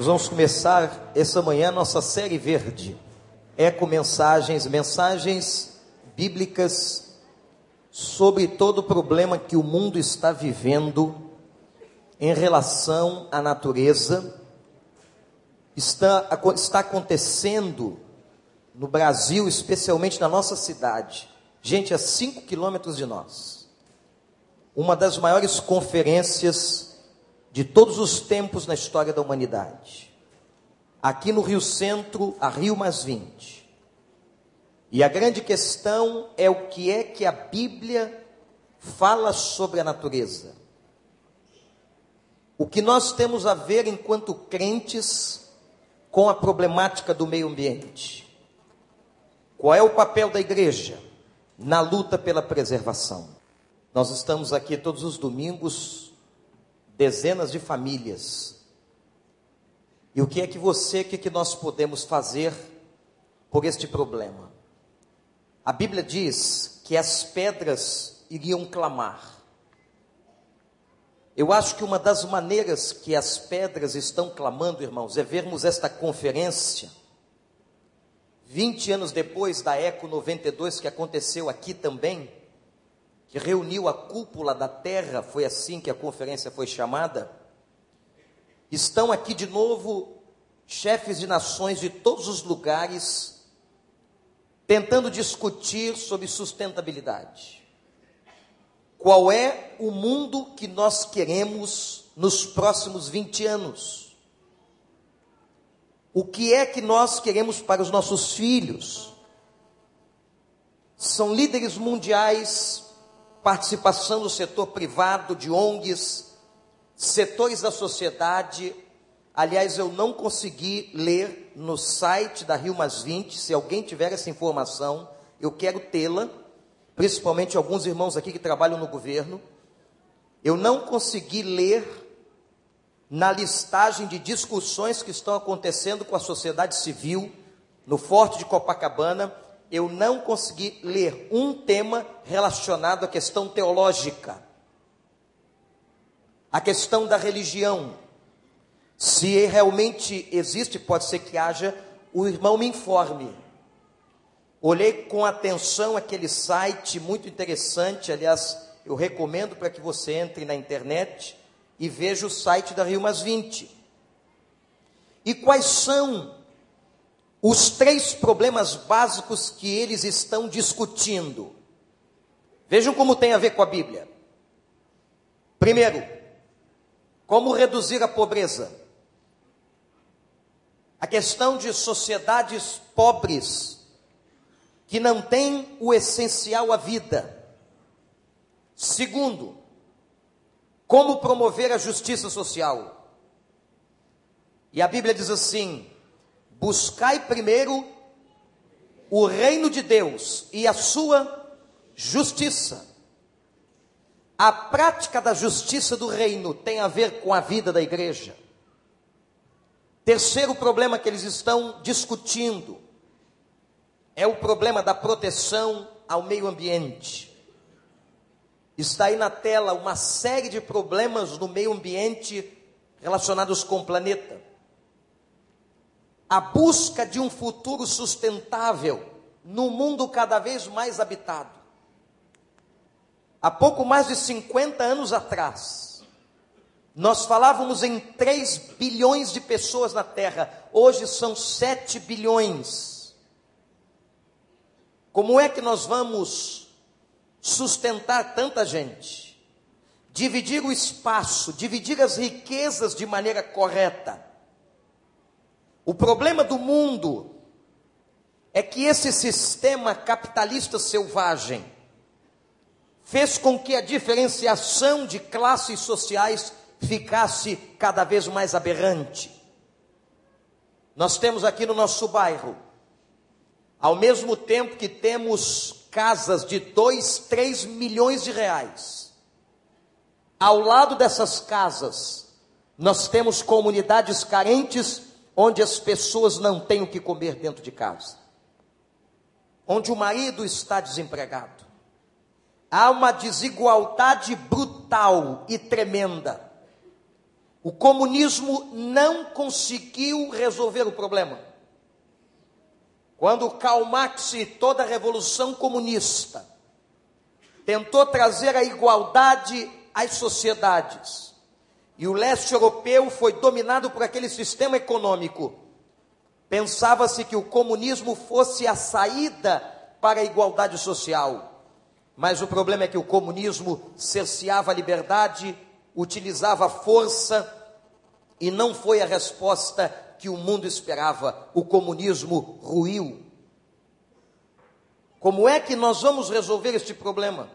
Nós vamos começar essa manhã nossa série verde. Eco mensagens, mensagens bíblicas sobre todo o problema que o mundo está vivendo em relação à natureza. Está, está acontecendo no Brasil, especialmente na nossa cidade. Gente, a 5 quilômetros de nós. Uma das maiores conferências de todos os tempos na história da humanidade. Aqui no Rio Centro, a Rio Mais 20. E a grande questão é o que é que a Bíblia fala sobre a natureza. O que nós temos a ver enquanto crentes com a problemática do meio ambiente? Qual é o papel da igreja na luta pela preservação? Nós estamos aqui todos os domingos dezenas de famílias. E o que é que você, o que, é que nós podemos fazer por este problema? A Bíblia diz que as pedras iriam clamar. Eu acho que uma das maneiras que as pedras estão clamando, irmãos, é vermos esta conferência 20 anos depois da Eco 92 que aconteceu aqui também que reuniu a cúpula da terra, foi assim que a conferência foi chamada. Estão aqui de novo chefes de nações de todos os lugares, tentando discutir sobre sustentabilidade. Qual é o mundo que nós queremos nos próximos 20 anos? O que é que nós queremos para os nossos filhos? São líderes mundiais participação do setor privado, de ONGs, setores da sociedade. Aliás, eu não consegui ler no site da Rio Mais 20, se alguém tiver essa informação, eu quero tê-la, principalmente alguns irmãos aqui que trabalham no governo. Eu não consegui ler na listagem de discussões que estão acontecendo com a sociedade civil no Forte de Copacabana eu não consegui ler um tema relacionado à questão teológica, à questão da religião. Se realmente existe, pode ser que haja, o irmão me informe. Olhei com atenção aquele site muito interessante, aliás, eu recomendo para que você entre na internet e veja o site da Rio Mais 20. E quais são os três problemas básicos que eles estão discutindo. Vejam como tem a ver com a Bíblia. Primeiro, como reduzir a pobreza. A questão de sociedades pobres que não têm o essencial à vida. Segundo, como promover a justiça social. E a Bíblia diz assim: Buscai primeiro o reino de Deus e a sua justiça. A prática da justiça do reino tem a ver com a vida da igreja. Terceiro problema que eles estão discutindo é o problema da proteção ao meio ambiente. Está aí na tela uma série de problemas no meio ambiente relacionados com o planeta a busca de um futuro sustentável no mundo cada vez mais habitado. Há pouco mais de 50 anos atrás, nós falávamos em 3 bilhões de pessoas na Terra, hoje são 7 bilhões. Como é que nós vamos sustentar tanta gente? Dividir o espaço, dividir as riquezas de maneira correta o problema do mundo é que esse sistema capitalista selvagem fez com que a diferenciação de classes sociais ficasse cada vez mais aberrante. Nós temos aqui no nosso bairro, ao mesmo tempo que temos casas de 2, 3 milhões de reais, ao lado dessas casas, nós temos comunidades carentes onde as pessoas não têm o que comer dentro de casa, onde o marido está desempregado. Há uma desigualdade brutal e tremenda. O comunismo não conseguiu resolver o problema. Quando Karl Marx e toda a revolução comunista tentou trazer a igualdade às sociedades, e o leste europeu foi dominado por aquele sistema econômico, pensava-se que o comunismo fosse a saída para a igualdade social. Mas o problema é que o comunismo cerceava a liberdade, utilizava a força e não foi a resposta que o mundo esperava. O comunismo ruiu. Como é que nós vamos resolver este problema?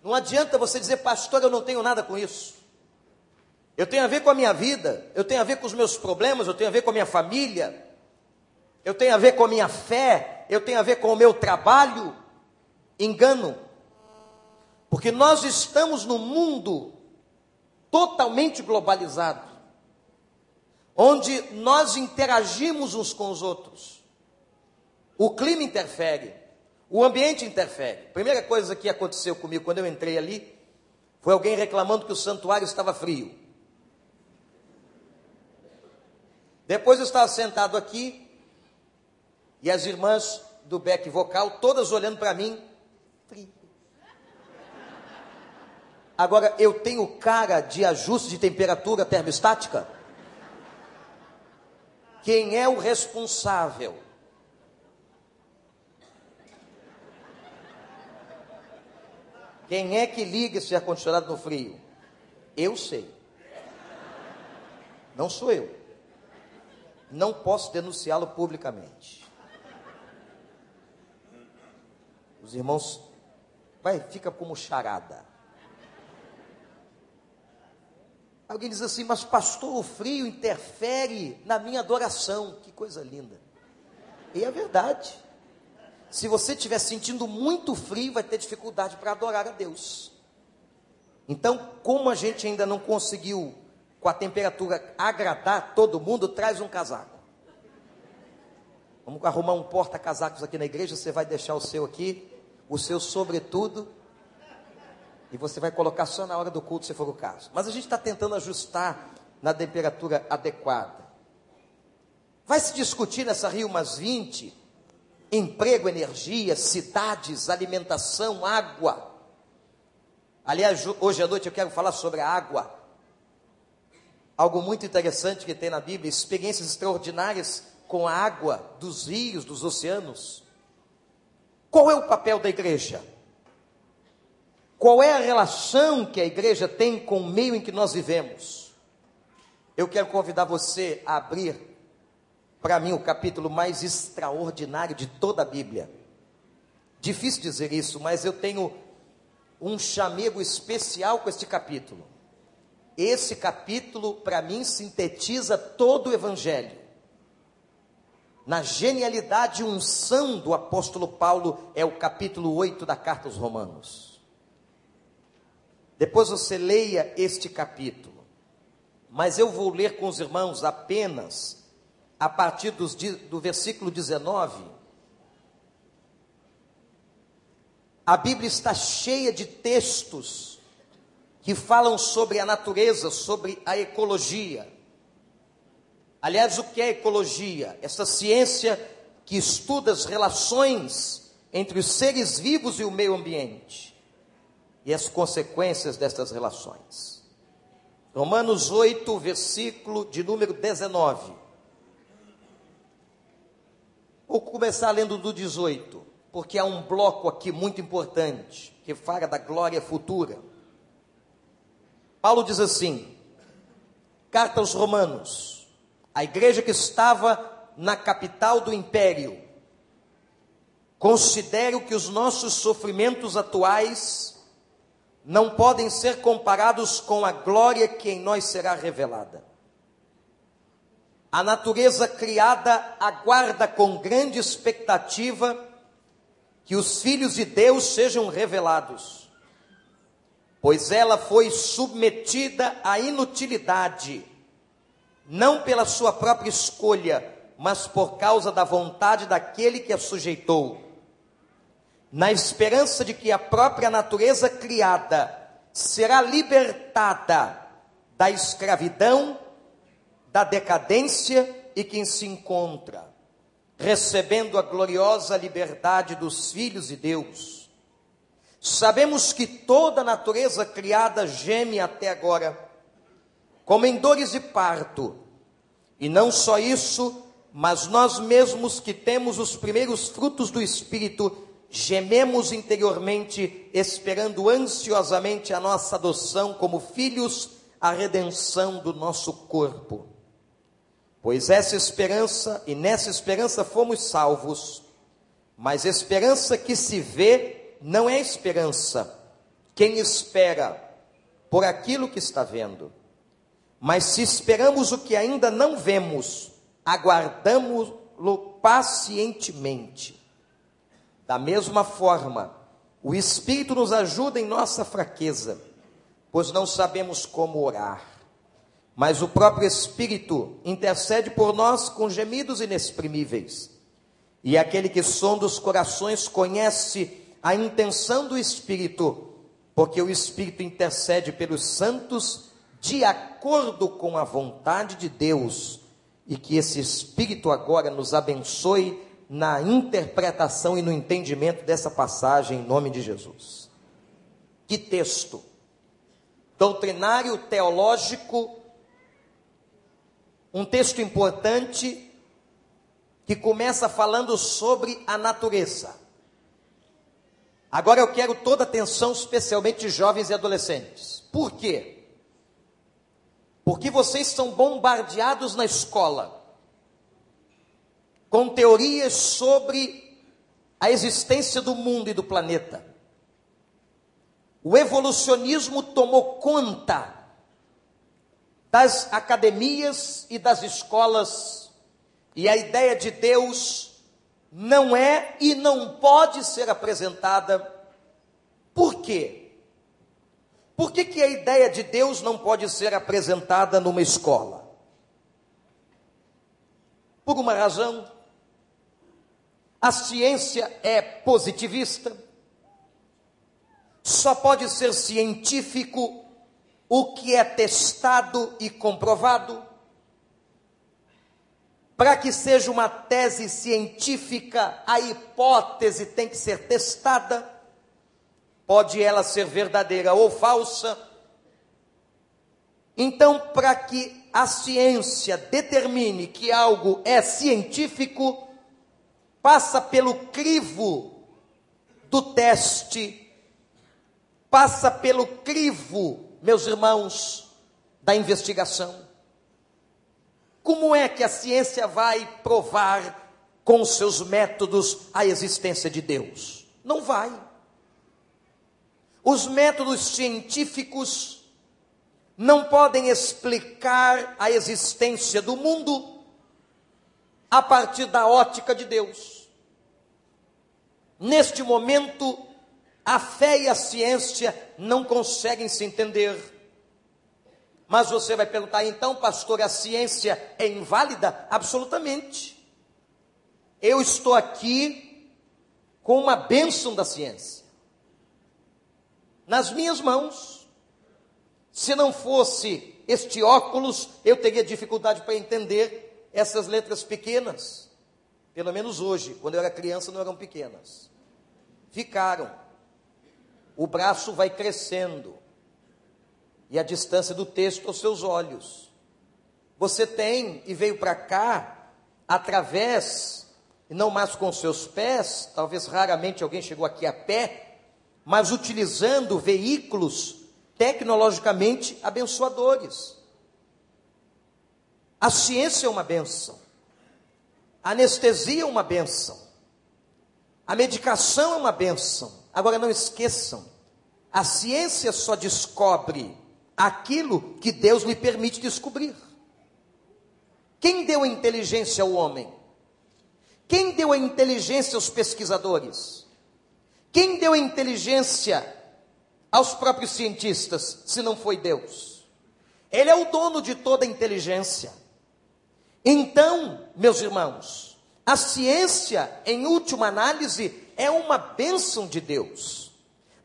Não adianta você dizer, pastor, eu não tenho nada com isso. Eu tenho a ver com a minha vida, eu tenho a ver com os meus problemas, eu tenho a ver com a minha família, eu tenho a ver com a minha fé, eu tenho a ver com o meu trabalho. Engano. Porque nós estamos num mundo totalmente globalizado, onde nós interagimos uns com os outros. O clima interfere, o ambiente interfere. Primeira coisa que aconteceu comigo quando eu entrei ali foi alguém reclamando que o santuário estava frio. Depois eu estava sentado aqui e as irmãs do back vocal todas olhando para mim. Agora, eu tenho cara de ajuste de temperatura termostática? Quem é o responsável? Quem é que liga esse ar-condicionado no frio? Eu sei. Não sou eu. Não posso denunciá-lo publicamente. Os irmãos, vai, fica como charada. Alguém diz assim, mas pastor, o frio interfere na minha adoração. Que coisa linda. E é verdade. Se você estiver sentindo muito frio, vai ter dificuldade para adorar a Deus. Então, como a gente ainda não conseguiu, com a temperatura, agradar todo mundo, traz um casaco. Vamos arrumar um porta-casacos aqui na igreja, você vai deixar o seu aqui, o seu sobretudo, e você vai colocar só na hora do culto, se for o caso. Mas a gente está tentando ajustar na temperatura adequada. Vai se discutir nessa Rio umas 20, emprego, energia, cidades, alimentação, água. Aliás, hoje à noite eu quero falar sobre a água. Algo muito interessante que tem na Bíblia, experiências extraordinárias com a água dos rios, dos oceanos. Qual é o papel da igreja? Qual é a relação que a igreja tem com o meio em que nós vivemos? Eu quero convidar você a abrir, para mim, o capítulo mais extraordinário de toda a Bíblia. Difícil dizer isso, mas eu tenho um chamego especial com este capítulo. Esse capítulo, para mim, sintetiza todo o Evangelho. Na genialidade e unção do apóstolo Paulo, é o capítulo 8 da carta aos Romanos. Depois você leia este capítulo. Mas eu vou ler com os irmãos apenas a partir dos, do versículo 19. A Bíblia está cheia de textos que falam sobre a natureza, sobre a ecologia. Aliás, o que é ecologia? Essa ciência que estuda as relações entre os seres vivos e o meio ambiente e as consequências destas relações. Romanos 8, versículo de número 19. Vou começar lendo do 18, porque há um bloco aqui muito importante que fala da glória futura. Paulo diz assim: Carta aos Romanos, a igreja que estava na capital do império, considero que os nossos sofrimentos atuais não podem ser comparados com a glória que em nós será revelada. A natureza criada aguarda com grande expectativa que os filhos de Deus sejam revelados, pois ela foi submetida à inutilidade, não pela sua própria escolha, mas por causa da vontade daquele que a sujeitou na esperança de que a própria natureza criada será libertada da escravidão, da decadência e que se encontra recebendo a gloriosa liberdade dos filhos de Deus. Sabemos que toda a natureza criada geme até agora, como em dores de parto. E não só isso, mas nós mesmos que temos os primeiros frutos do Espírito, gememos interiormente, esperando ansiosamente a nossa adoção como filhos, a redenção do nosso corpo. Pois essa esperança, e nessa esperança fomos salvos, mas esperança que se vê não é esperança. Quem espera por aquilo que está vendo. Mas se esperamos o que ainda não vemos, aguardamos-lo pacientemente. Da mesma forma, o Espírito nos ajuda em nossa fraqueza, pois não sabemos como orar. Mas o próprio Espírito intercede por nós com gemidos inexprimíveis. E aquele que sonda os corações conhece a intenção do Espírito, porque o Espírito intercede pelos santos de acordo com a vontade de Deus e que esse Espírito agora nos abençoe na interpretação e no entendimento dessa passagem em nome de Jesus. Que texto! Doutrinário teológico, um texto importante que começa falando sobre a natureza. Agora eu quero toda atenção, especialmente de jovens e adolescentes. Por quê? Porque vocês são bombardeados na escola com teorias sobre a existência do mundo e do planeta. O evolucionismo tomou conta das academias e das escolas, e a ideia de Deus não é e não pode ser apresentada. Por quê? Por que, que a ideia de Deus não pode ser apresentada numa escola? Por uma razão. A ciência é positivista. Só pode ser científico o que é testado e comprovado. Para que seja uma tese científica, a hipótese tem que ser testada pode ela ser verdadeira ou falsa. Então, para que a ciência determine que algo é científico, passa pelo crivo do teste, passa pelo crivo, meus irmãos, da investigação. Como é que a ciência vai provar com seus métodos a existência de Deus? Não vai. Os métodos científicos não podem explicar a existência do mundo a partir da ótica de Deus. Neste momento, a fé e a ciência não conseguem se entender. Mas você vai perguntar, então, pastor, a ciência é inválida? Absolutamente. Eu estou aqui com uma bênção da ciência nas minhas mãos. Se não fosse este óculos, eu teria dificuldade para entender essas letras pequenas. Pelo menos hoje, quando eu era criança, não eram pequenas. Ficaram. O braço vai crescendo. E a distância do texto aos seus olhos. Você tem e veio para cá através, e não mais com seus pés, talvez raramente alguém chegou aqui a pé, mas utilizando veículos tecnologicamente abençoadores. A ciência é uma benção. A anestesia é uma benção. A medicação é uma benção. Agora não esqueçam, a ciência só descobre aquilo que Deus lhe permite descobrir. Quem deu a inteligência ao homem? Quem deu a inteligência aos pesquisadores? Quem deu a inteligência aos próprios cientistas, se não foi Deus? Ele é o dono de toda a inteligência. Então, meus irmãos, a ciência, em última análise, é uma bênção de Deus.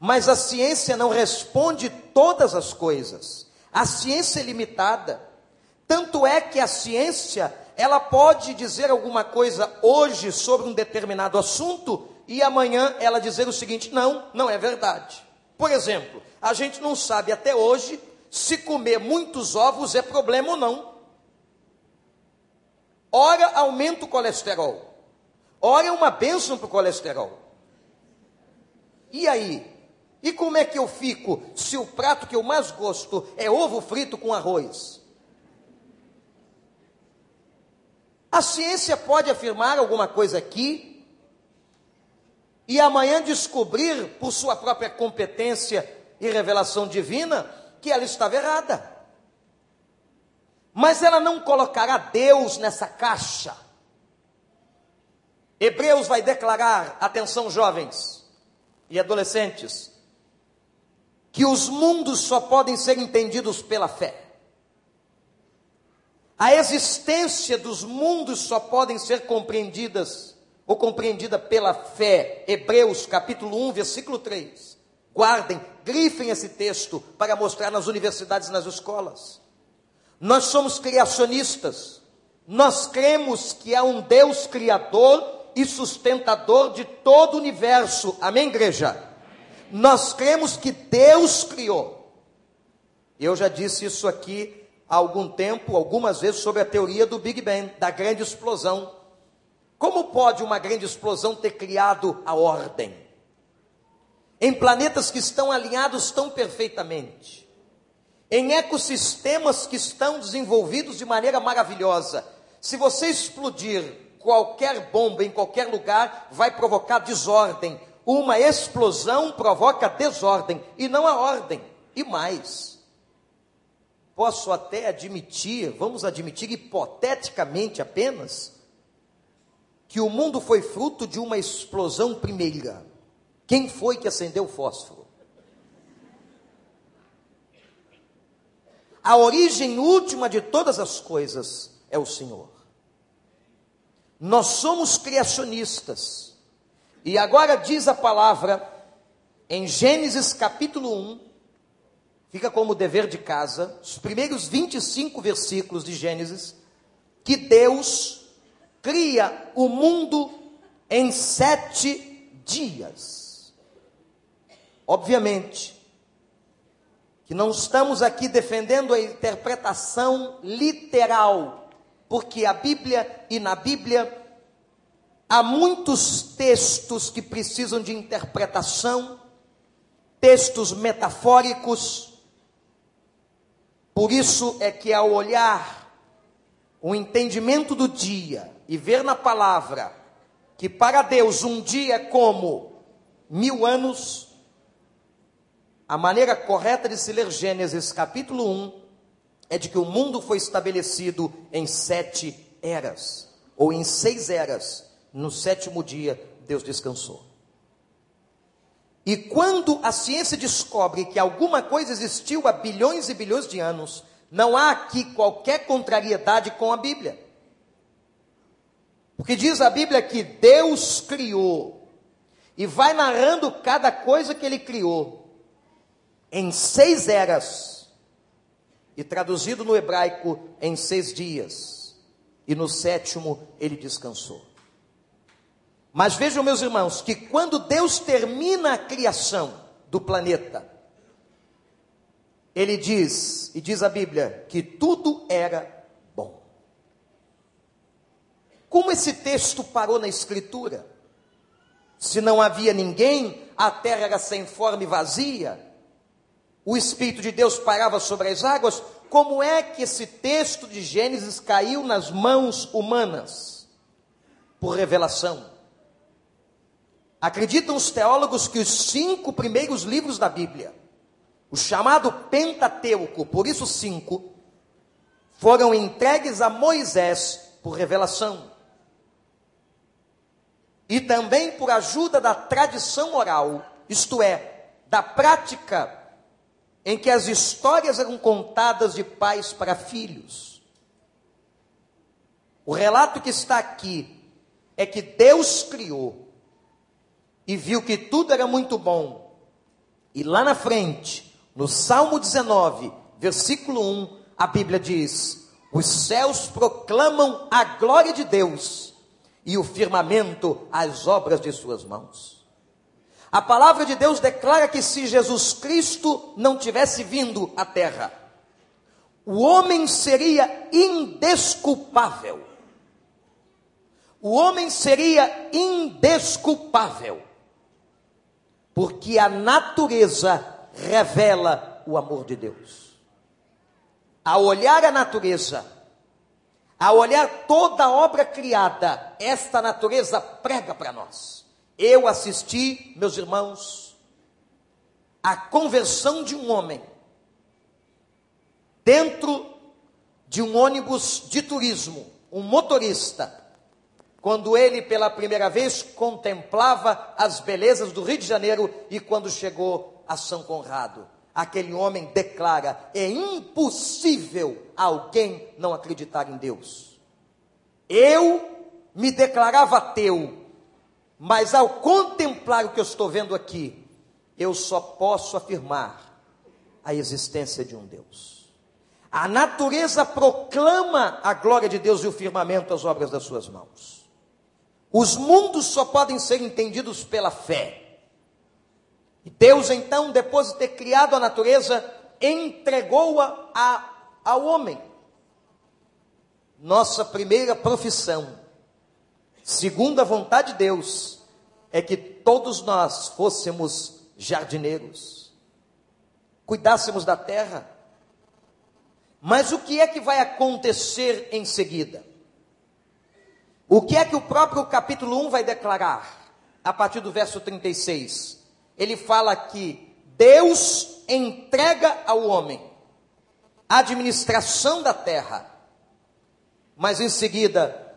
Mas a ciência não responde todas as coisas. A ciência é limitada. Tanto é que a ciência, ela pode dizer alguma coisa hoje sobre um determinado assunto e amanhã ela dizer o seguinte: não, não é verdade. Por exemplo, a gente não sabe até hoje se comer muitos ovos é problema ou não. Ora, aumenta o colesterol. Ora, é uma bênção para o colesterol. E aí? E como é que eu fico se o prato que eu mais gosto é ovo frito com arroz? A ciência pode afirmar alguma coisa aqui e amanhã descobrir, por sua própria competência e revelação divina, que ela estava errada. Mas ela não colocará Deus nessa caixa. Hebreus vai declarar, atenção jovens e adolescentes, que os mundos só podem ser entendidos pela fé. A existência dos mundos só podem ser compreendidas ou compreendida pela fé. Hebreus capítulo 1, versículo 3. Guardem, grifem esse texto para mostrar nas universidades e nas escolas. Nós somos criacionistas. Nós cremos que há um Deus criador e sustentador de todo o universo. Amém, igreja? Nós cremos que Deus criou. Eu já disse isso aqui há algum tempo, algumas vezes, sobre a teoria do Big Bang, da grande explosão. Como pode uma grande explosão ter criado a ordem? em planetas que estão alinhados tão perfeitamente, em ecossistemas que estão desenvolvidos de maneira maravilhosa. Se você explodir qualquer bomba em qualquer lugar, vai provocar desordem. Uma explosão provoca desordem e não a ordem. E mais, posso até admitir, vamos admitir hipoteticamente apenas, que o mundo foi fruto de uma explosão primeira. Quem foi que acendeu o fósforo? A origem última de todas as coisas é o Senhor. Nós somos criacionistas. E agora diz a palavra em Gênesis capítulo 1, fica como dever de casa, os primeiros 25 versículos de Gênesis, que Deus cria o mundo em sete dias. Obviamente, que não estamos aqui defendendo a interpretação literal, porque a Bíblia e na Bíblia há muitos textos que precisam de interpretação, textos metafóricos. Por isso é que ao olhar o entendimento do dia e ver na palavra que para Deus um dia é como mil anos, a maneira correta de se ler Gênesis capítulo 1 é de que o mundo foi estabelecido em sete eras, ou em seis eras. No sétimo dia, Deus descansou. E quando a ciência descobre que alguma coisa existiu há bilhões e bilhões de anos, não há aqui qualquer contrariedade com a Bíblia. Porque diz a Bíblia que Deus criou, e vai narrando cada coisa que ele criou em seis eras, e traduzido no hebraico em seis dias, e no sétimo ele descansou. Mas vejam, meus irmãos, que quando Deus termina a criação do planeta, ele diz, e diz a Bíblia, que tudo era bom. Como esse texto parou na Escritura? Se não havia ninguém, a terra era sem forma e vazia, o Espírito de Deus parava sobre as águas, como é que esse texto de Gênesis caiu nas mãos humanas? Por revelação. Acreditam os teólogos que os cinco primeiros livros da Bíblia, o chamado Pentateuco, por isso cinco, foram entregues a Moisés por revelação. E também por ajuda da tradição oral, isto é, da prática em que as histórias eram contadas de pais para filhos. O relato que está aqui é que Deus criou e viu que tudo era muito bom. E lá na frente, no Salmo 19, versículo 1, a Bíblia diz: Os céus proclamam a glória de Deus e o firmamento as obras de suas mãos. A palavra de Deus declara que se Jesus Cristo não tivesse vindo à terra, o homem seria indesculpável. O homem seria indesculpável, porque a natureza revela o amor de Deus. Ao olhar a natureza, ao olhar toda a obra criada, esta natureza prega para nós. Eu assisti, meus irmãos, a conversão de um homem dentro de um ônibus de turismo, um motorista, quando ele pela primeira vez contemplava as belezas do Rio de Janeiro e quando chegou a São Conrado. Aquele homem declara: é impossível alguém não acreditar em Deus. Eu me declarava ateu, mas ao contemplar o que eu estou vendo aqui, eu só posso afirmar a existência de um Deus. A natureza proclama a glória de Deus e o firmamento as obras das suas mãos. Os mundos só podem ser entendidos pela fé. E Deus, então, depois de ter criado a natureza, entregou-a ao homem. Nossa primeira profissão, segundo a vontade de Deus, é que todos nós fôssemos jardineiros, cuidássemos da terra, mas o que é que vai acontecer em seguida? O que é que o próprio capítulo 1 vai declarar? A partir do verso 36. Ele fala que Deus entrega ao homem a administração da terra, mas em seguida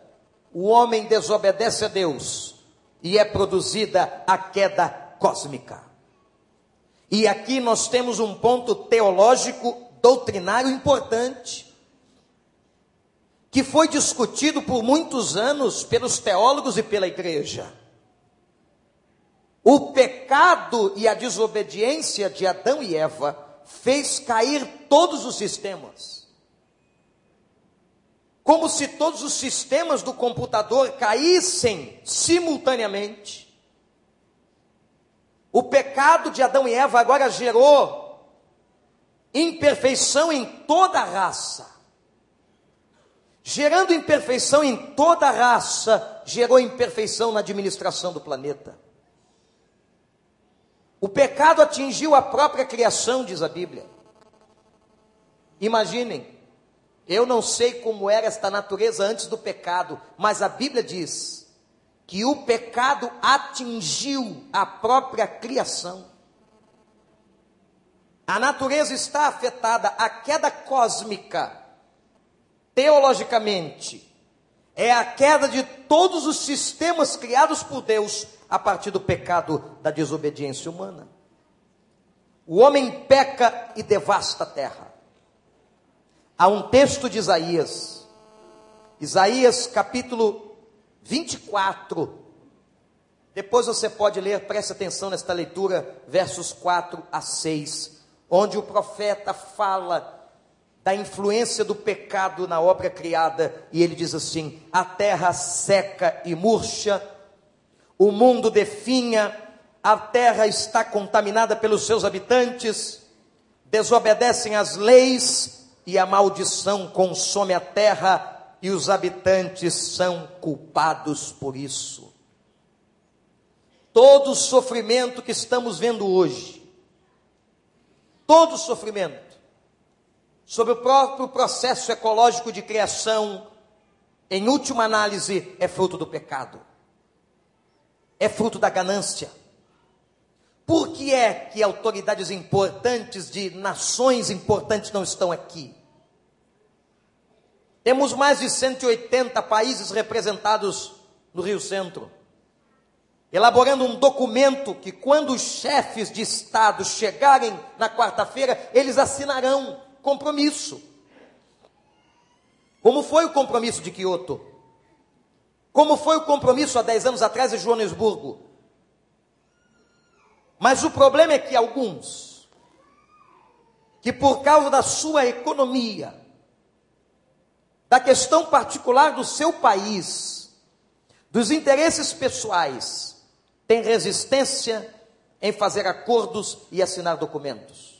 o homem desobedece a Deus e é produzida a queda cósmica. E aqui nós temos um ponto teológico doutrinário importante, que foi discutido por muitos anos pelos teólogos e pela igreja. O pecado e a desobediência de Adão e Eva fez cair todos os sistemas. Como se todos os sistemas do computador caíssem simultaneamente. O pecado de Adão e Eva agora gerou imperfeição em toda a raça. Gerando imperfeição em toda a raça, gerou imperfeição na administração do planeta. O pecado atingiu a própria criação, diz a Bíblia. Imaginem, eu não sei como era esta natureza antes do pecado, mas a Bíblia diz que o pecado atingiu a própria criação. A natureza está afetada, a queda cósmica, teologicamente, é a queda de todos os sistemas criados por Deus a partir do pecado da desobediência humana. O homem peca e devasta a terra. Há um texto de Isaías, Isaías capítulo 24. Depois você pode ler, preste atenção nesta leitura, versos 4 a 6 onde o profeta fala da influência do pecado na obra criada, e ele diz assim: a terra seca e murcha, o mundo definha, a terra está contaminada pelos seus habitantes, desobedecem às leis, e a maldição consome a terra, e os habitantes são culpados por isso. Todo o sofrimento que estamos vendo hoje, todo o sofrimento, sobre o próprio processo ecológico de criação, em última análise, é fruto do pecado, é fruto da ganância. Por que é que autoridades importantes de nações importantes não estão aqui? Temos mais de 180 países representados no Rio Centro elaborando um documento que, quando os chefes de Estado chegarem na quarta-feira, eles assinarão compromisso. Como foi o compromisso de Kyoto? Como foi o compromisso há 10 anos atrás em Joanesburgo? Mas o problema é que alguns que por causa da sua economia, da questão particular do seu país, dos interesses pessoais, tem resistência em fazer acordos e assinar documentos.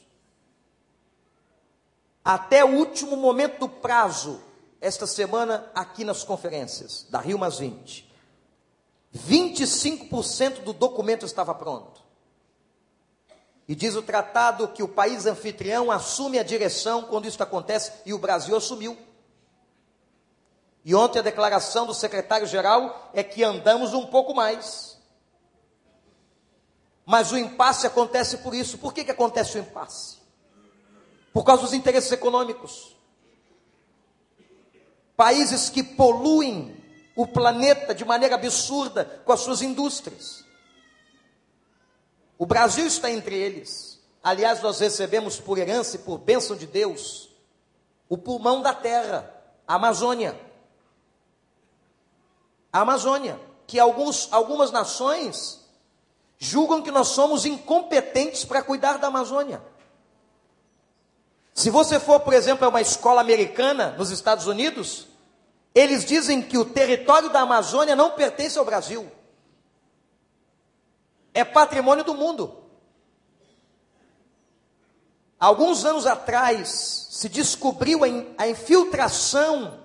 Até o último momento do prazo, esta semana, aqui nas conferências, da Rio Mais 20, 25% do documento estava pronto. E diz o tratado que o país anfitrião assume a direção quando isso acontece, e o Brasil assumiu. E ontem a declaração do secretário-geral é que andamos um pouco mais. Mas o impasse acontece por isso. Por que, que acontece o impasse? Por causa dos interesses econômicos. Países que poluem o planeta de maneira absurda com as suas indústrias. O Brasil está entre eles. Aliás, nós recebemos por herança e por bênção de Deus o pulmão da terra, a Amazônia a Amazônia, que alguns, algumas nações julgam que nós somos incompetentes para cuidar da Amazônia. Se você for, por exemplo, a uma escola americana nos Estados Unidos, eles dizem que o território da Amazônia não pertence ao Brasil. É patrimônio do mundo. Alguns anos atrás, se descobriu a infiltração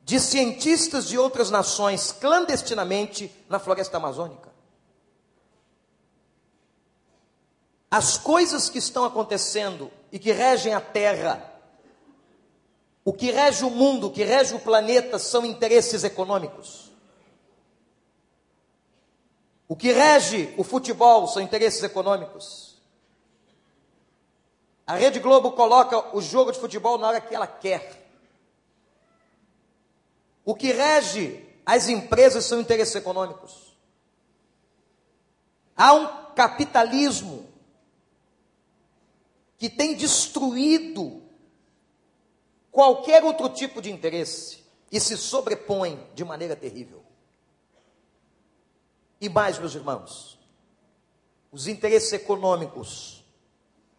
de cientistas de outras nações clandestinamente na floresta amazônica. As coisas que estão acontecendo e que regem a Terra, o que rege o mundo, o que rege o planeta são interesses econômicos. O que rege o futebol são interesses econômicos. A Rede Globo coloca o jogo de futebol na hora que ela quer. O que rege as empresas são interesses econômicos. Há um capitalismo que tem destruído qualquer outro tipo de interesse e se sobrepõe de maneira terrível. E mais, meus irmãos, os interesses econômicos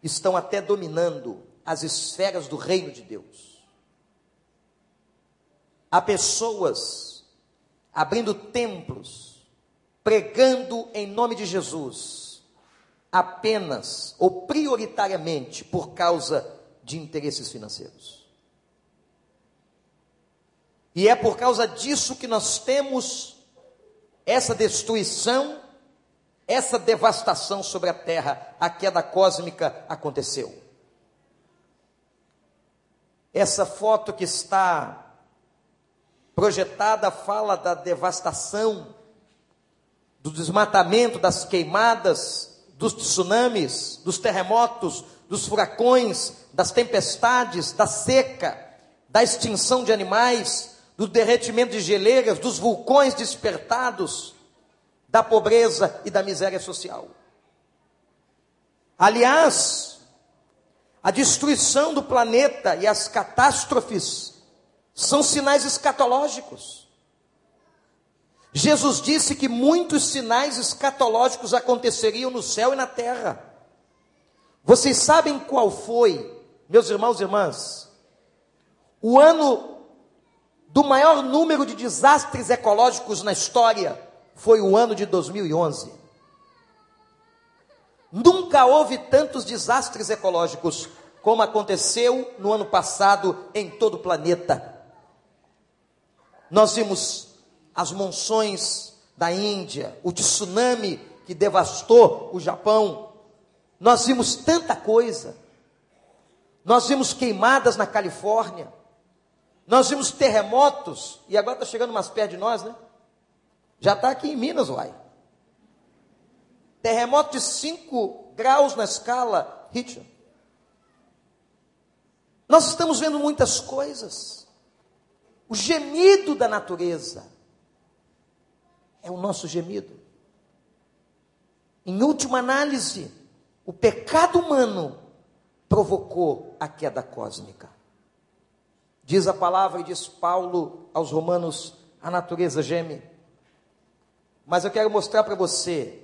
estão até dominando as esferas do reino de Deus. Há pessoas abrindo templos, pregando em nome de Jesus, apenas ou prioritariamente por causa de interesses financeiros. E é por causa disso que nós temos essa destruição, essa devastação sobre a terra, a queda cósmica aconteceu. Essa foto que está projetada fala da devastação, do desmatamento, das queimadas, dos tsunamis, dos terremotos, dos furacões, das tempestades, da seca, da extinção de animais, do derretimento de geleiras, dos vulcões despertados, da pobreza e da miséria social. Aliás, a destruição do planeta e as catástrofes são sinais escatológicos. Jesus disse que muitos sinais escatológicos aconteceriam no céu e na terra. Vocês sabem qual foi, meus irmãos e irmãs, o ano do maior número de desastres ecológicos na história foi o ano de 2011. Nunca houve tantos desastres ecológicos como aconteceu no ano passado em todo o planeta. Nós vimos as monções da Índia, o tsunami que devastou o Japão. Nós vimos tanta coisa. Nós vimos queimadas na Califórnia. Nós vimos terremotos. E agora está chegando mais perto de nós, né? Já está aqui em Minas, uai. Terremoto de 5 graus na escala Richter. Nós estamos vendo muitas coisas. O gemido da natureza é o nosso gemido. Em última análise, o pecado humano provocou a queda cósmica. Diz a palavra e diz Paulo aos Romanos: a natureza geme. Mas eu quero mostrar para você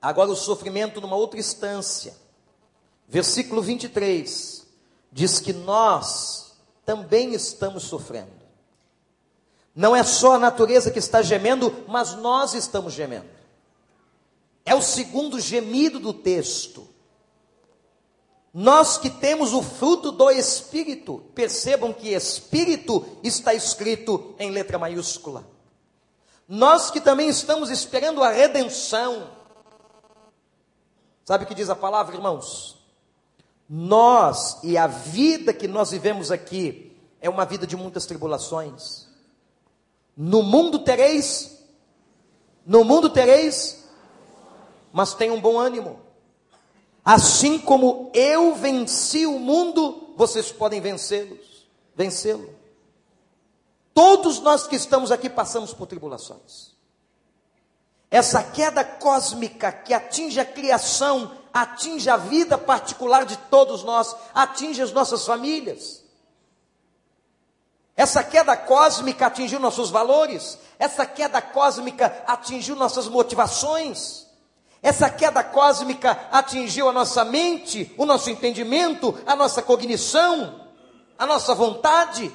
agora o sofrimento numa outra instância. versículo 23, diz que nós também estamos sofrendo. Não é só a natureza que está gemendo, mas nós estamos gemendo. É o segundo gemido do texto. Nós que temos o fruto do Espírito, percebam que Espírito está escrito em letra maiúscula. Nós que também estamos esperando a redenção. Sabe o que diz a palavra, irmãos? Nós e a vida que nós vivemos aqui é uma vida de muitas tribulações. No mundo tereis, no mundo tereis, mas tenham um bom ânimo. Assim como eu venci o mundo, vocês podem vencê-los, vencê-lo. Todos nós que estamos aqui passamos por tribulações. Essa queda cósmica que atinge a criação, atinge a vida particular de todos nós, atinge as nossas famílias. Essa queda cósmica atingiu nossos valores, essa queda cósmica atingiu nossas motivações. Essa queda cósmica atingiu a nossa mente, o nosso entendimento, a nossa cognição, a nossa vontade.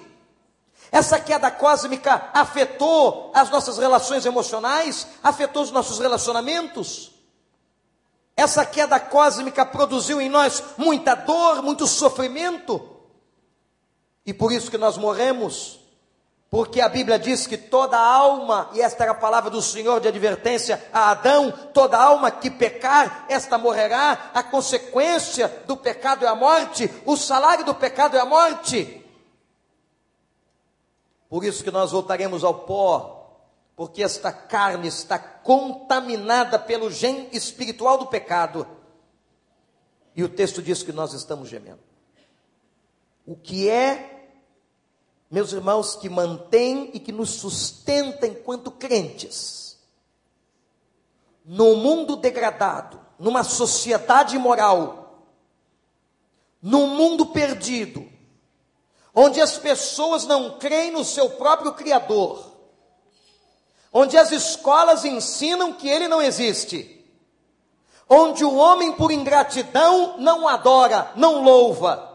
Essa queda cósmica afetou as nossas relações emocionais, afetou os nossos relacionamentos. Essa queda cósmica produziu em nós muita dor, muito sofrimento. E por isso que nós morremos. Porque a Bíblia diz que toda alma, e esta era a palavra do Senhor de advertência a Adão, toda alma que pecar, esta morrerá, a consequência do pecado é a morte, o salário do pecado é a morte. Por isso que nós voltaremos ao pó, porque esta carne está contaminada pelo gen espiritual do pecado. E o texto diz que nós estamos gemendo. O que é meus irmãos, que mantém e que nos sustenta enquanto crentes. No mundo degradado, numa sociedade imoral, num mundo perdido, onde as pessoas não creem no seu próprio Criador, onde as escolas ensinam que ele não existe, onde o homem, por ingratidão, não adora, não louva,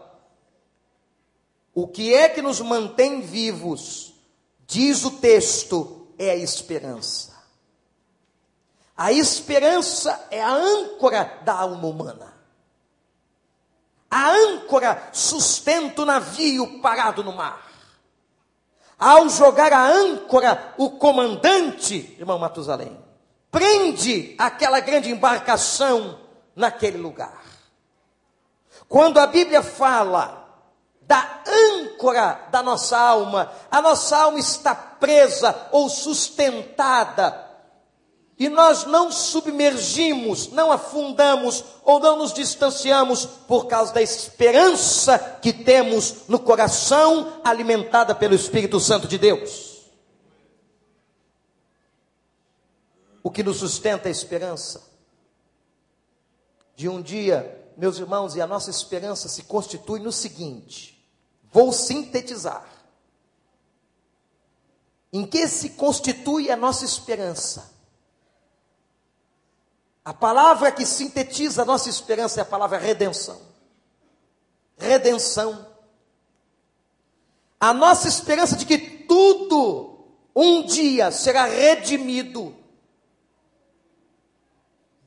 o que é que nos mantém vivos? Diz o texto, é a esperança. A esperança é a âncora da alma humana. A âncora sustenta o navio parado no mar. Ao jogar a âncora, o comandante, irmão Matusalém, prende aquela grande embarcação naquele lugar. Quando a Bíblia fala da âncora da nossa alma. A nossa alma está presa ou sustentada. E nós não submergimos, não afundamos ou não nos distanciamos por causa da esperança que temos no coração, alimentada pelo Espírito Santo de Deus. O que nos sustenta é a esperança de um dia, meus irmãos, e a nossa esperança se constitui no seguinte: Vou sintetizar. Em que se constitui a nossa esperança? A palavra que sintetiza a nossa esperança é a palavra redenção. Redenção. A nossa esperança de que tudo um dia será redimido.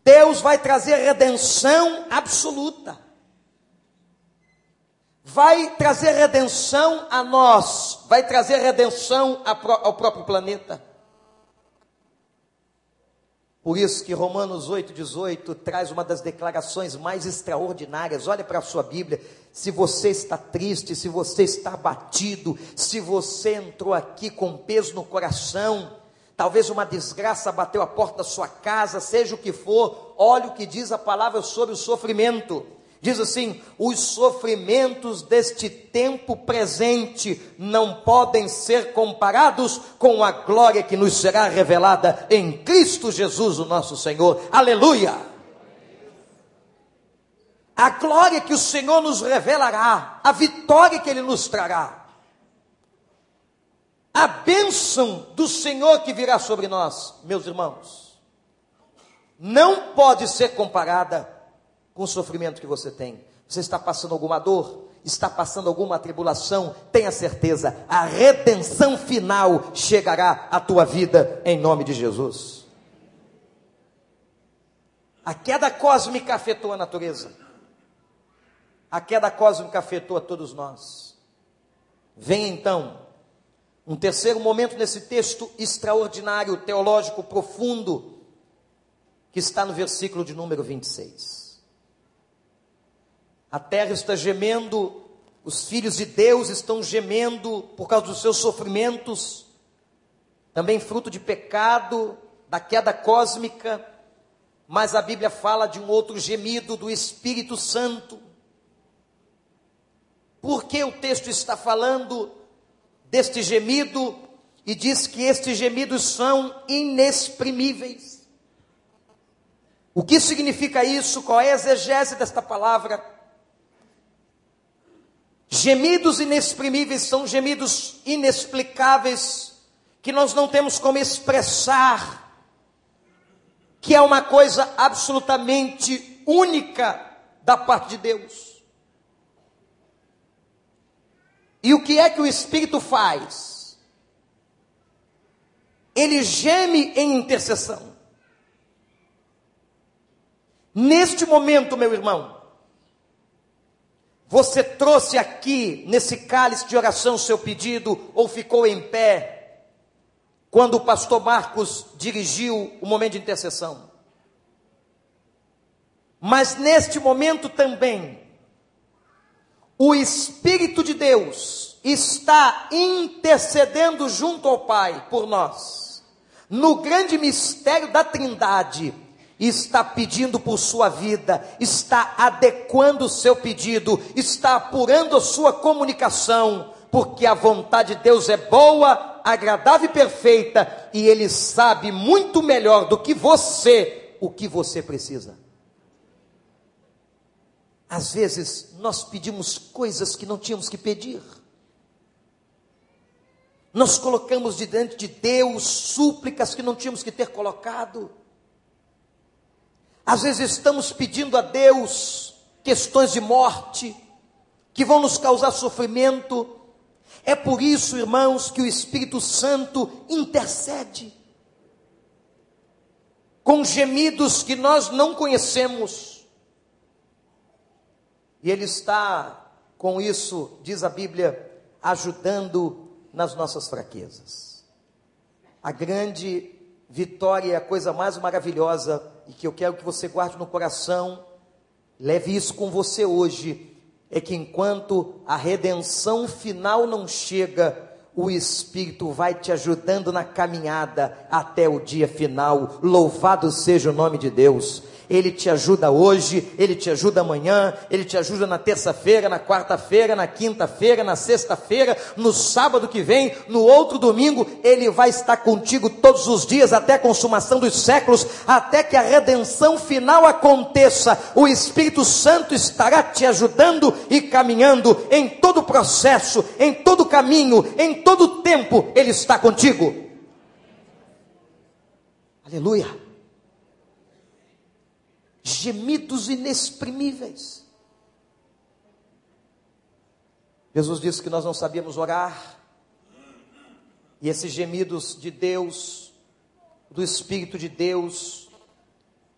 Deus vai trazer redenção absoluta vai trazer redenção a nós, vai trazer redenção ao próprio planeta. Por isso que Romanos 8,18 traz uma das declarações mais extraordinárias. Olha para a sua Bíblia. Se você está triste, se você está abatido, se você entrou aqui com peso no coração, talvez uma desgraça bateu a porta da sua casa, seja o que for, olha o que diz a palavra sobre o sofrimento. Diz assim: os sofrimentos deste tempo presente não podem ser comparados com a glória que nos será revelada em Cristo Jesus, o nosso Senhor. Aleluia! A glória que o Senhor nos revelará, a vitória que Ele nos trará, a bênção do Senhor que virá sobre nós, meus irmãos, não pode ser comparada com o sofrimento que você tem. Você está passando alguma dor? Está passando alguma tribulação? Tenha certeza, a redenção final chegará à tua vida em nome de Jesus. A queda cósmica afetou a natureza. A queda cósmica afetou a todos nós. Vem então um terceiro momento nesse texto extraordinário, teológico, profundo, que está no versículo de número 26. A terra está gemendo, os filhos de Deus estão gemendo por causa dos seus sofrimentos, também fruto de pecado, da queda cósmica, mas a Bíblia fala de um outro gemido do Espírito Santo. Por que o texto está falando deste gemido e diz que estes gemidos são inexprimíveis? O que significa isso? Qual é a exegese desta palavra? Gemidos inexprimíveis são gemidos inexplicáveis que nós não temos como expressar, que é uma coisa absolutamente única da parte de Deus. E o que é que o Espírito faz? Ele geme em intercessão. Neste momento, meu irmão, você trouxe aqui, nesse cálice de oração, seu pedido, ou ficou em pé, quando o pastor Marcos dirigiu o momento de intercessão. Mas neste momento também, o Espírito de Deus está intercedendo junto ao Pai por nós, no grande mistério da Trindade está pedindo por sua vida, está adequando o seu pedido, está apurando a sua comunicação, porque a vontade de Deus é boa, agradável e perfeita, e Ele sabe muito melhor do que você o que você precisa. Às vezes nós pedimos coisas que não tínhamos que pedir. Nós colocamos diante de Deus súplicas que não tínhamos que ter colocado. Às vezes estamos pedindo a Deus questões de morte que vão nos causar sofrimento. É por isso, irmãos, que o Espírito Santo intercede com gemidos que nós não conhecemos. E Ele está, com isso, diz a Bíblia, ajudando nas nossas fraquezas. A grande vitória é a coisa mais maravilhosa e que eu quero que você guarde no coração, leve isso com você hoje, é que enquanto a redenção final não chega, o Espírito vai te ajudando na caminhada até o dia final. Louvado seja o nome de Deus. Ele te ajuda hoje, ele te ajuda amanhã, ele te ajuda na terça-feira, na quarta-feira, na quinta-feira, na sexta-feira, no sábado que vem, no outro domingo, ele vai estar contigo todos os dias até a consumação dos séculos, até que a redenção final aconteça. O Espírito Santo estará te ajudando e caminhando em todo o processo, em todo o caminho, em todo o tempo, ele está contigo. Aleluia gemidos inexprimíveis. Jesus disse que nós não sabíamos orar, e esses gemidos de Deus, do Espírito de Deus,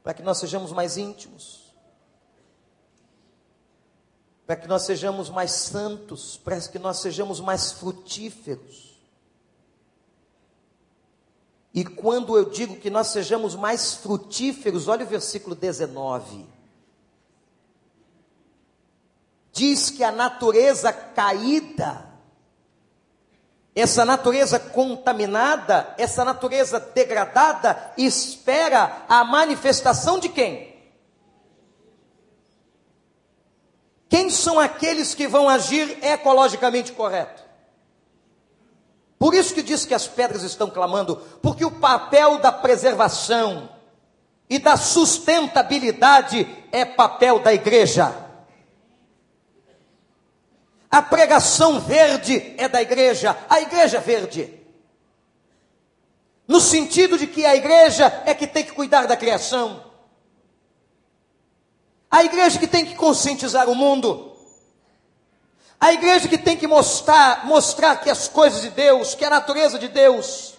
para que nós sejamos mais íntimos, para que nós sejamos mais santos, para que nós sejamos mais frutíferos. E quando eu digo que nós sejamos mais frutíferos, olha o versículo 19. Diz que a natureza caída, essa natureza contaminada, essa natureza degradada, espera a manifestação de quem? Quem são aqueles que vão agir ecologicamente correto? Por isso que diz que as pedras estão clamando, porque o papel da preservação e da sustentabilidade é papel da igreja. A pregação verde é da igreja, a igreja verde. No sentido de que a igreja é que tem que cuidar da criação. A igreja que tem que conscientizar o mundo. A igreja que tem que mostrar, mostrar que as coisas de Deus, que a natureza de Deus,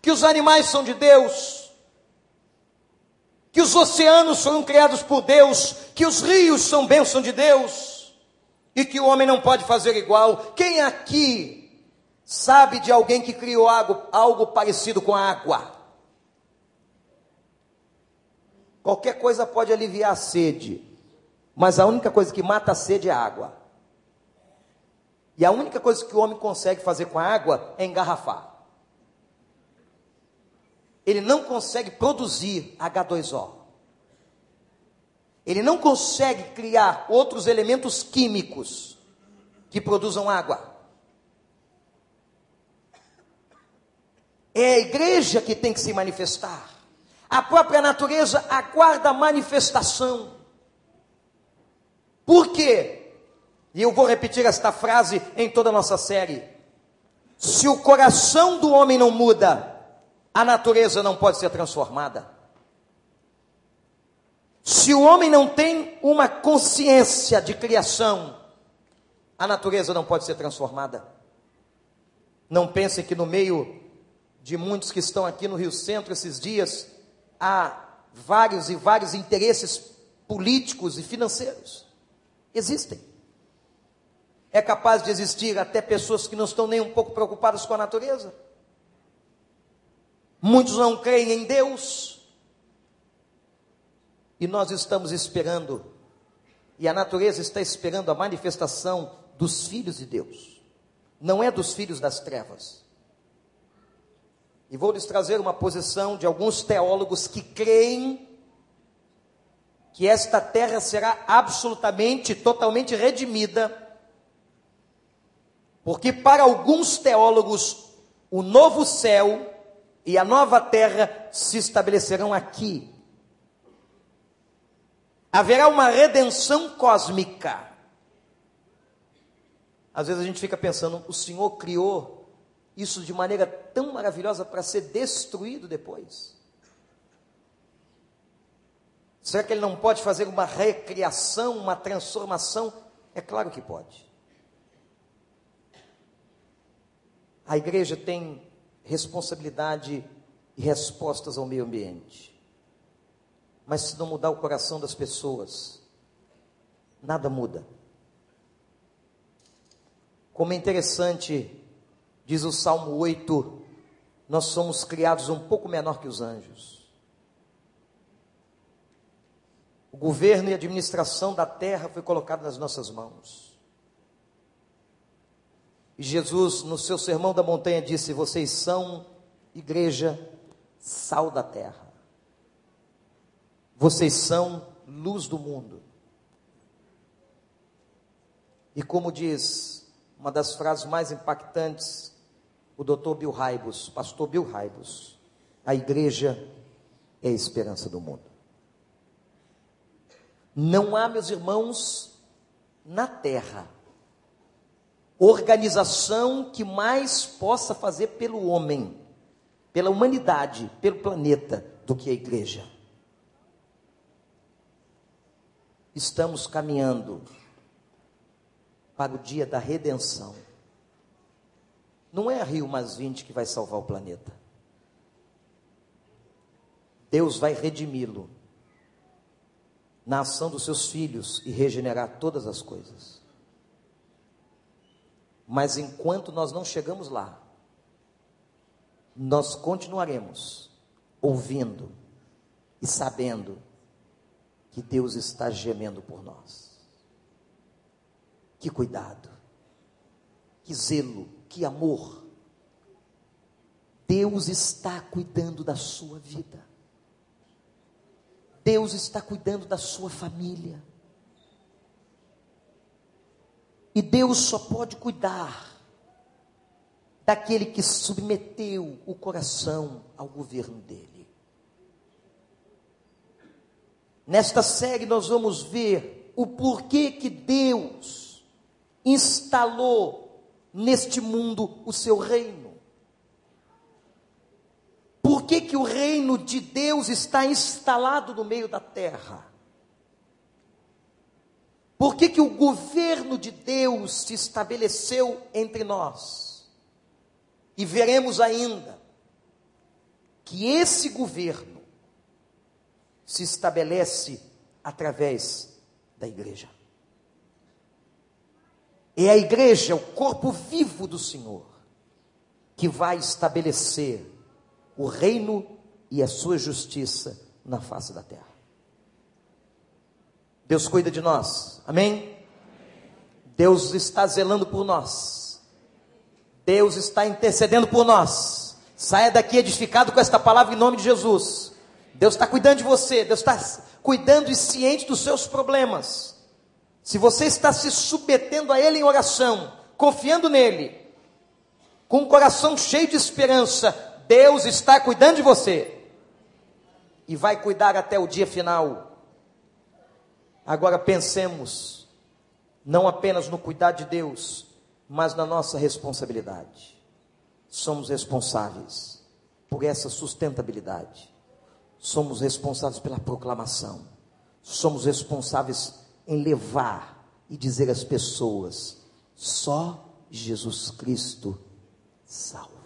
que os animais são de Deus, que os oceanos foram criados por Deus, que os rios são bênção de Deus, e que o homem não pode fazer igual. Quem aqui sabe de alguém que criou algo, algo parecido com a água? Qualquer coisa pode aliviar a sede, mas a única coisa que mata a sede é a água. E a única coisa que o homem consegue fazer com a água é engarrafar. Ele não consegue produzir H2O. Ele não consegue criar outros elementos químicos que produzam água. É a igreja que tem que se manifestar. A própria natureza aguarda manifestação. Por quê? E eu vou repetir esta frase em toda a nossa série. Se o coração do homem não muda, a natureza não pode ser transformada. Se o homem não tem uma consciência de criação, a natureza não pode ser transformada. Não pense que no meio de muitos que estão aqui no Rio Centro esses dias, há vários e vários interesses políticos e financeiros. Existem. É capaz de existir até pessoas que não estão nem um pouco preocupadas com a natureza. Muitos não creem em Deus. E nós estamos esperando, e a natureza está esperando a manifestação dos filhos de Deus, não é dos filhos das trevas. E vou lhes trazer uma posição de alguns teólogos que creem que esta terra será absolutamente, totalmente redimida, porque para alguns teólogos o novo céu e a nova terra se estabelecerão aqui. Haverá uma redenção cósmica. Às vezes a gente fica pensando, o Senhor criou isso de maneira tão maravilhosa para ser destruído depois? Será que ele não pode fazer uma recriação, uma transformação? É claro que pode. A igreja tem responsabilidade e respostas ao meio ambiente. Mas se não mudar o coração das pessoas, nada muda. Como é interessante Diz o Salmo 8: Nós somos criados um pouco menor que os anjos. O governo e administração da terra foi colocado nas nossas mãos. Jesus, no seu sermão da montanha, disse: Vocês são igreja, sal da terra. Vocês são luz do mundo. E como diz uma das frases mais impactantes o doutor Bill Raibus, pastor Bill Raibus, a igreja é a esperança do mundo. Não há, meus irmãos, na terra, organização que mais possa fazer pelo homem, pela humanidade, pelo planeta, do que a igreja. Estamos caminhando para o dia da redenção. Não é a Rio Mais 20 que vai salvar o planeta. Deus vai redimi-lo na ação dos seus filhos e regenerar todas as coisas. Mas enquanto nós não chegamos lá, nós continuaremos ouvindo e sabendo que Deus está gemendo por nós. Que cuidado, que zelo, que amor. Deus está cuidando da sua vida. Deus está cuidando da sua família. E Deus só pode cuidar daquele que submeteu o coração ao governo dele. Nesta série nós vamos ver o porquê que Deus instalou neste mundo o seu reino? Por que, que o reino de Deus está instalado no meio da terra? Por que, que o governo de Deus se estabeleceu entre nós? E veremos ainda que esse governo se estabelece através da igreja. É a igreja, o corpo vivo do Senhor, que vai estabelecer o reino e a sua justiça na face da terra. Deus cuida de nós, amém? Deus está zelando por nós, Deus está intercedendo por nós. Saia daqui edificado com esta palavra em nome de Jesus. Deus está cuidando de você, Deus está cuidando e ciente dos seus problemas. Se você está se submetendo a Ele em oração, confiando nele, com um coração cheio de esperança, Deus está cuidando de você e vai cuidar até o dia final. Agora pensemos não apenas no cuidar de Deus, mas na nossa responsabilidade. Somos responsáveis por essa sustentabilidade. Somos responsáveis pela proclamação. Somos responsáveis em levar e dizer às pessoas: só Jesus Cristo salva.